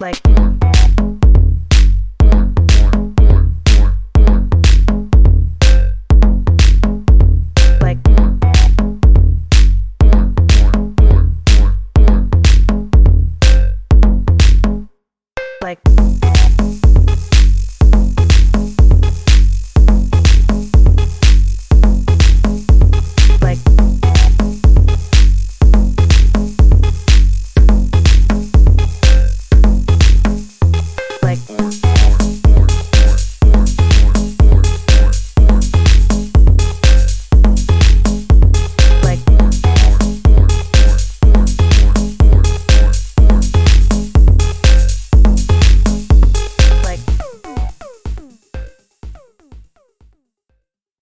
like like